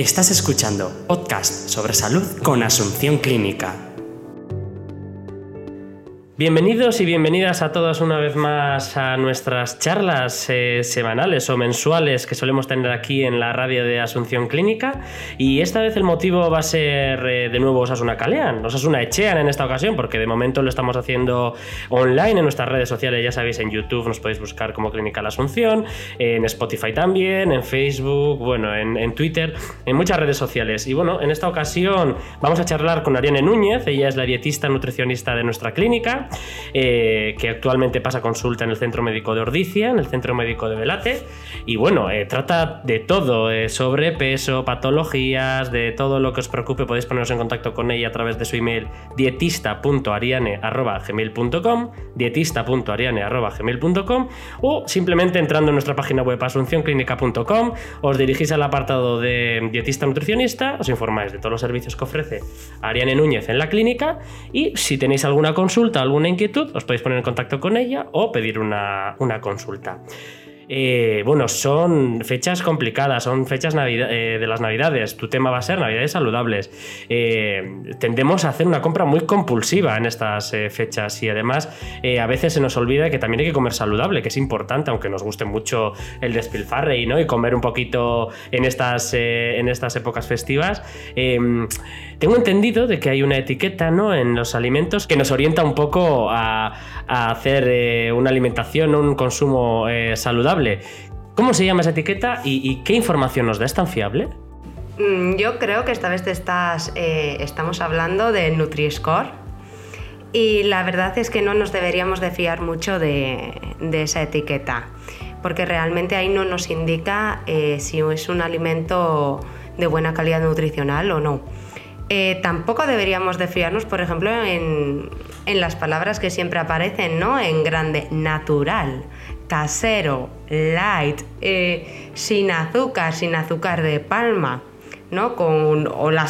Estás escuchando podcast sobre salud con Asunción Clínica. Bienvenidos y bienvenidas a todos una vez más a nuestras charlas eh, semanales o mensuales que solemos tener aquí en la radio de Asunción Clínica. Y esta vez el motivo va a ser eh, de nuevo Osasuna Calean, Osasuna Echean en esta ocasión, porque de momento lo estamos haciendo online en nuestras redes sociales. Ya sabéis, en YouTube nos podéis buscar como Clínica La Asunción, en Spotify también, en Facebook, bueno, en, en Twitter, en muchas redes sociales. Y bueno, en esta ocasión vamos a charlar con Ariane Núñez, ella es la dietista nutricionista de nuestra clínica. Eh, que actualmente pasa consulta en el Centro Médico de Ordicia, en el Centro Médico de Velate. Y bueno, eh, trata de todo, eh, sobre peso, patologías, de todo lo que os preocupe. Podéis poneros en contacto con ella a través de su email dietista.ariane.gmail.com dietista.ariane.gmail.com o simplemente entrando en nuestra página web asuncionclínica.com os dirigís al apartado de dietista nutricionista, os informáis de todos los servicios que ofrece Ariane Núñez en la clínica y si tenéis alguna consulta, alguna inquietud, os podéis poner en contacto con ella o pedir una, una consulta. Eh, bueno, son fechas complicadas, son fechas eh, de las navidades. Tu tema va a ser navidades saludables. Eh, tendemos a hacer una compra muy compulsiva en estas fechas y además a veces se nos olvida que también hay que comer saludable, que es importante, aunque nos guste mucho el despilfarre y, ¿no? y comer un poquito en estas, en estas épocas festivas. tengo entendido de que hay una etiqueta ¿no? en los alimentos que nos orienta un poco a, a hacer una alimentación, un consumo saludable. ¿Cómo se llama esa etiqueta y, qué información nos da? ¿Es tan fiable? Mm, yo creo que esta vez estás, eh, estamos hablando de Nutri-Score y la verdad es que no nos deberíamos de fiar mucho de, esa etiqueta porque realmente ahí no nos indica eh, si es un alimento de buena calidad nutricional o no. Eh, tampoco deberíamos de fiarnos, por ejemplo, en, en, las palabras que siempre aparecen, ¿no? En grande, natural casero, light, eh, sin azúcar, sin azúcar de palma. ¿no? Con, o la,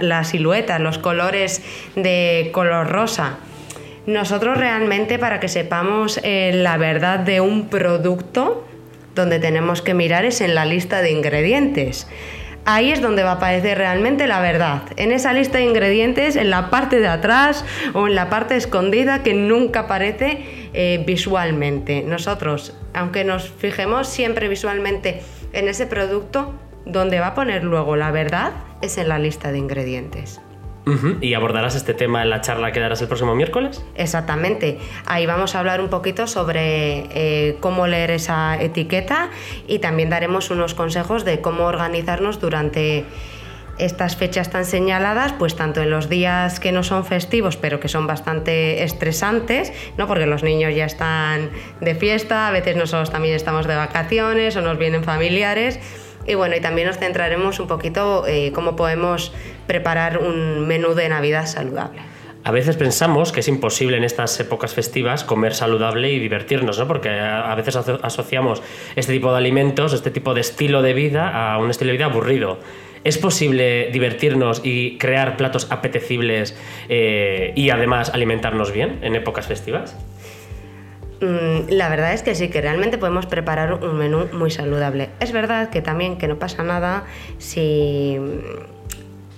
la, silueta, los colores de color rosa. Nosotros realmente para que sepamos eh, la verdad de un producto, donde tenemos que mirar es en la lista de ingredientes. Ahí es donde va a aparecer realmente la verdad. En esa lista de ingredientes, en la parte de atrás o en la parte escondida que nunca aparece eh, visualmente. Nosotros, aunque nos fijemos siempre visualmente en ese producto, donde va a poner luego la verdad es en la lista de ingredientes. ¿Y abordarás este tema en la charla que darás el próximo miércoles? Exactamente. Ahí vamos a hablar un poquito sobre eh, cómo leer esa etiqueta y también daremos unos consejos de cómo organizarnos durante estas fechas tan señaladas, pues tanto en los días que no son festivos, pero que son bastante estresantes, ¿no? porque los niños ya están de fiesta, a veces nosotros también estamos de vacaciones o nos vienen familiares y bueno, y también nos centraremos un poquito eh, cómo podemos preparar un menú de Navidad saludable. A veces pensamos que es imposible en estas épocas festivas comer saludable y divertirnos, ¿no? Porque a veces asociamos este tipo de alimentos, este tipo de estilo de vida a un estilo de vida aburrido. ¿Es posible divertirnos y crear platos apetecibles eh, y además alimentarnos bien en épocas festivas? Mm, la verdad es que sí, que realmente podemos preparar un menú muy saludable. Es verdad que también que no pasa nada si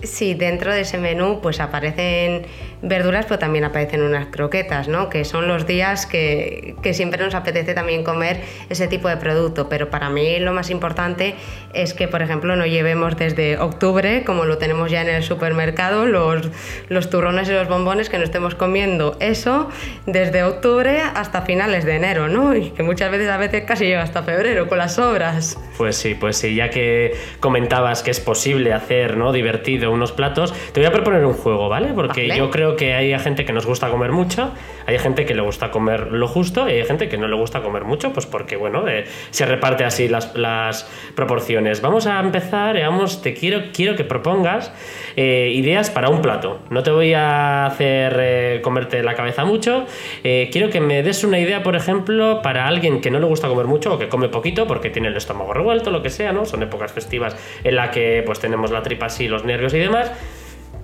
si dentro de ese menú pues aparecen verduras, pero también aparecen unas croquetas, ¿no? Que son los días que, que, siempre nos apetece también comer ese tipo de producto. Pero para mí lo más importante es que, por ejemplo, no llevemos desde octubre, como lo tenemos ya en el supermercado, los, los turrones y los bombones, que no estemos comiendo eso desde octubre hasta finales de enero, ¿no? Y que muchas veces a veces casi llega hasta febrero con las sobras. Pues sí, pues sí, ya que comentabas que es posible hacer, ¿no? Divertido unos platos. Te voy a proponer un juego, ¿vale? Porque yo creo que hay gente que nos gusta comer mucho, hay gente que le gusta comer lo justo y hay gente que no le gusta comer mucho, pues porque, bueno, eh, se reparte así las, proporciones. Vamos a empezar, vamos, te quiero, quiero que propongas eh, ideas para un plato. No te voy a hacer eh, comerte la cabeza mucho. quiero que me des una idea, por ejemplo, para alguien que no le gusta comer mucho o que come poquito porque tiene el estómago revuelto, lo que sea, ¿no? Son épocas festivas en la que pues tenemos la tripa así, los nervios y demás,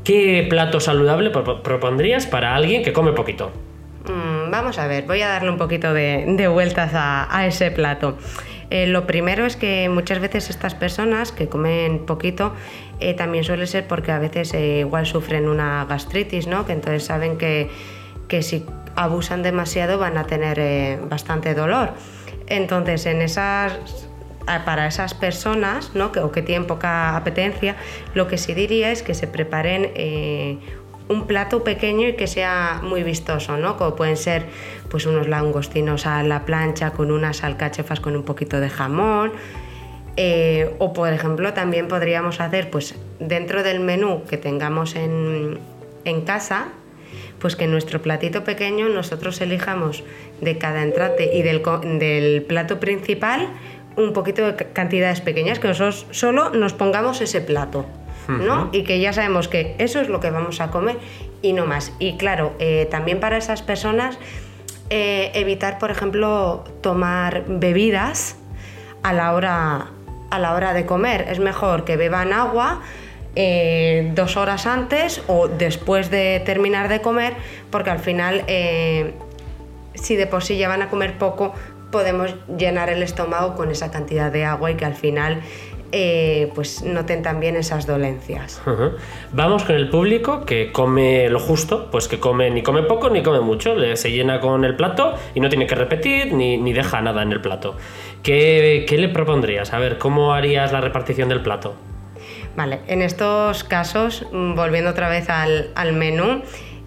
¿qué plato saludable propondrías para alguien que come poquito? Mm, vamos a ver, voy a darle un poquito de, vueltas a, ese plato. Eh, lo primero es que muchas veces estas personas que comen poquito eh, también suele ser porque a veces eh, igual sufren una gastritis, ¿no? Que entonces saben que, que si abusan demasiado van a tener bastante dolor. Entonces, en esas para esas personas ¿no? o que tienen poca apetencia, lo que sí diría es que se preparen un plato pequeño y que sea muy vistoso, ¿no? Como pueden ser pues unos langostinos a la plancha con unas alcachofas con un poquito de jamón. Eh, o por ejemplo también podríamos hacer pues dentro del menú que tengamos en, casa pues que nuestro platito pequeño nosotros elijamos de cada entrate y del, del plato principal un poquito de cantidades pequeñas que nosotros solo nos pongamos ese plato ¿no? Y que ya sabemos que eso es lo que vamos a comer y no más. Y claro, eh, también para esas personas eh, evitar, por ejemplo, tomar bebidas a la hora, a la hora de comer. Es mejor que beban agua. Eh, dos horas antes o después de terminar de comer, porque al final, si de por sí ya van a comer poco, podemos llenar el estómago con esa cantidad de agua y que al final eh, pues noten también esas dolencias. Vamos con el público que come lo justo, pues que come ni come poco ni come mucho, le, se llena con el plato y no tiene que repetir ni, deja nada en el plato. ¿Qué, le propondrías? A ver, ¿cómo harías la repartición del plato? Vale, en estos casos, mm, volviendo otra vez al, menú,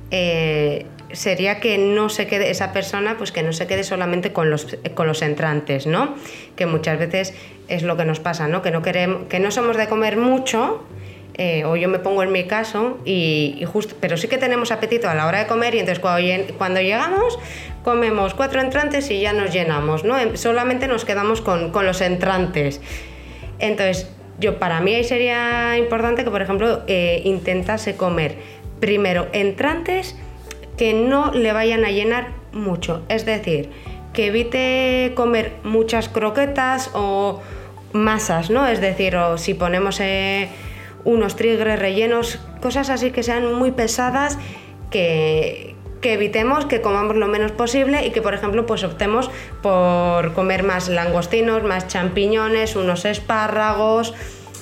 eh, sería que no se quede esa persona, pues que no se quede solamente con los, con los entrantes, ¿no? Que muchas veces es lo que nos pasa, ¿no? Que no queremos, que no somos de comer mucho, eh, o yo me pongo en mi caso, y, justo, pero sí que tenemos apetito a la hora de comer y entonces cuando, llegamos comemos cuatro entrantes y ya nos llenamos, ¿no? Em, solamente nos quedamos con, con los entrantes. Entonces, yo para mí ahí sería importante que, por ejemplo, eh, intentase comer primero entrantes que no le vayan a llenar mucho. Es decir, que evite comer muchas croquetas o masas, ¿no? Es decir, o si ponemos eh, unos trigres rellenos, cosas así que sean muy pesadas, que, que evitemos que comamos lo menos posible y que, por ejemplo, pues optemos por comer más langostinos, más champiñones, unos espárragos,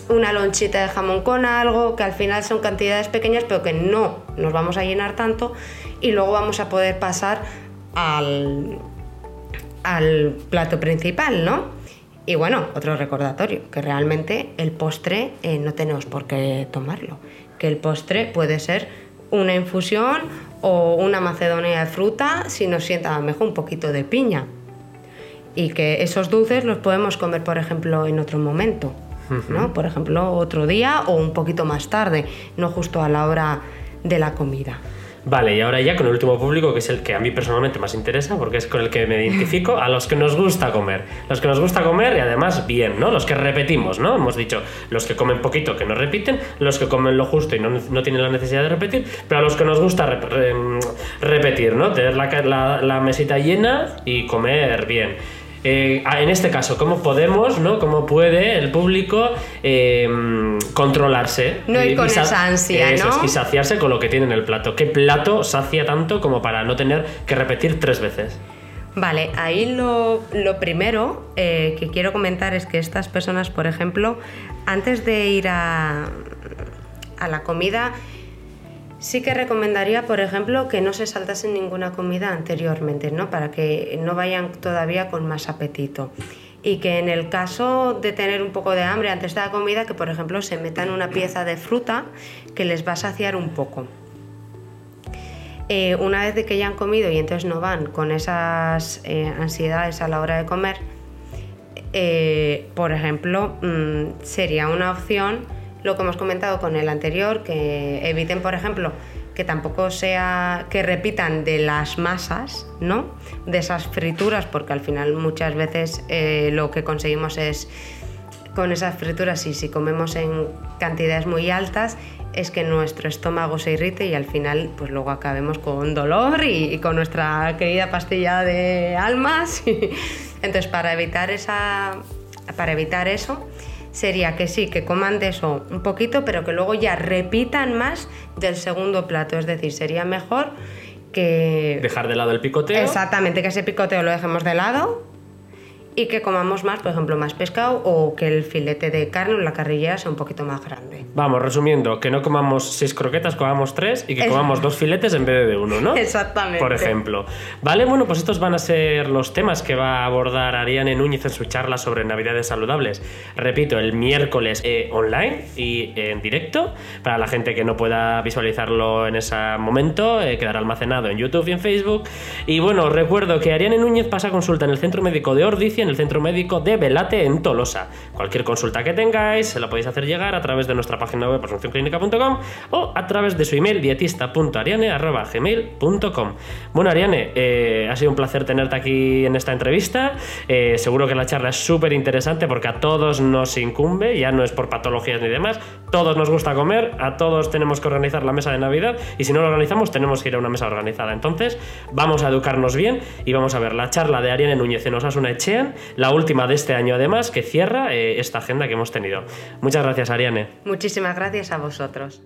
una lonchita de jamón con algo, que al final son cantidades pequeñas, pero que no nos vamos a llenar tanto y luego vamos a poder pasar al, al plato principal, ¿no? Y bueno, otro recordatorio, que realmente el postre eh, no tenemos por qué tomarlo, que el postre puede ser una infusión o una macedonia de fruta si nos sienta mejor un poquito de piña. Y que esos dulces los podemos comer, por ejemplo, en otro momento, ¿no? Por ejemplo, otro día o un poquito más tarde, no justo a la hora de la comida. Vale, y ahora ya con el último público, que es el que a mí personalmente más interesa, porque es con el que me identifico, a los que nos gusta comer. Los que nos gusta comer y además bien, ¿no? Los que repetimos, ¿no? Hemos dicho, los que comen poquito que no repiten, los que comen lo justo y no, no tienen la necesidad de repetir, pero a los que nos gusta repetir, ¿no? Tener la, la mesita llena y comer bien. Eh, en este caso, ¿cómo podemos, ¿no? ¿Cómo puede el público eh, controlarse? No ir con esa ansia, ¿no? y saciarse con lo que tiene en el plato. ¿Qué plato sacia tanto como para no tener que repetir tres veces? Vale, ahí lo, primero eh, que quiero comentar es que estas personas, por ejemplo, antes de ir a, a la comida, Sí que recomendaría, por ejemplo, que no se saltasen ninguna comida anteriormente, ¿no? Para que no vayan todavía con más apetito. Y que en el caso de tener un poco de hambre antes de la comida, que por ejemplo se metan una pieza de fruta que les va a saciar un poco. Eh, una vez de que ya han comido y entonces no van con esas eh, ansiedades a la hora de comer, eh, por ejemplo, mm, sería una opción lo que hemos comentado con el anterior, que eviten, por ejemplo, que tampoco sea que repitan de las masas, ¿no? De esas frituras, porque al final muchas veces eh, lo que conseguimos es con esas frituras y si comemos en cantidades muy altas es que nuestro estómago se irrite y al final pues luego acabemos con dolor y, con nuestra querida pastilla de almas. Entonces para evitar esa para evitar eso sería que sí, que coman de eso un poquito, pero que luego ya repitan más del segundo plato. Es decir, sería mejor que... Dejar de lado el picoteo. Exactamente, que ese picoteo lo dejemos de lado y que comamos más, por ejemplo, más pescado o que el filete de carne o la carrillera sea un poquito más grande. Vamos, resumiendo, que no comamos seis croquetas, comamos tres y que comamos dos filetes en vez de uno, ¿no? Exactamente. Por ejemplo. Vale, bueno, pues estos van a ser los temas que va a abordar Ariane Núñez en su charla sobre Navidades saludables. Repito, el miércoles eh, online y en directo. Para la gente que no pueda visualizarlo en ese momento, eh, quedará almacenado en YouTube y en Facebook. Y bueno, recuerdo que Ariane Núñez pasa consulta en el Centro Médico de Ordicia en el Centro Médico de Velate en Tolosa. Cualquier consulta que tengáis se la podéis hacer llegar a través de nuestra página web presuncionclínica.com o a través de su email dietista.ariane.gmail.com Bueno, Ariane, eh, ha sido un placer tenerte aquí en esta entrevista. Eh, seguro que la charla es súper interesante porque a todos nos incumbe, ya no es por patologías ni demás, todos nos gusta comer, a todos tenemos que organizar la mesa de Navidad y si no lo organizamos tenemos que ir a una mesa organizada. Entonces, vamos a educarnos bien y vamos a ver la charla de Ariane Núñez en Osasuna Echean la última de este año además, que cierra eh, esta agenda que hemos tenido. Muchas gracias, Ariane. Muchísimas gracias a vosotros.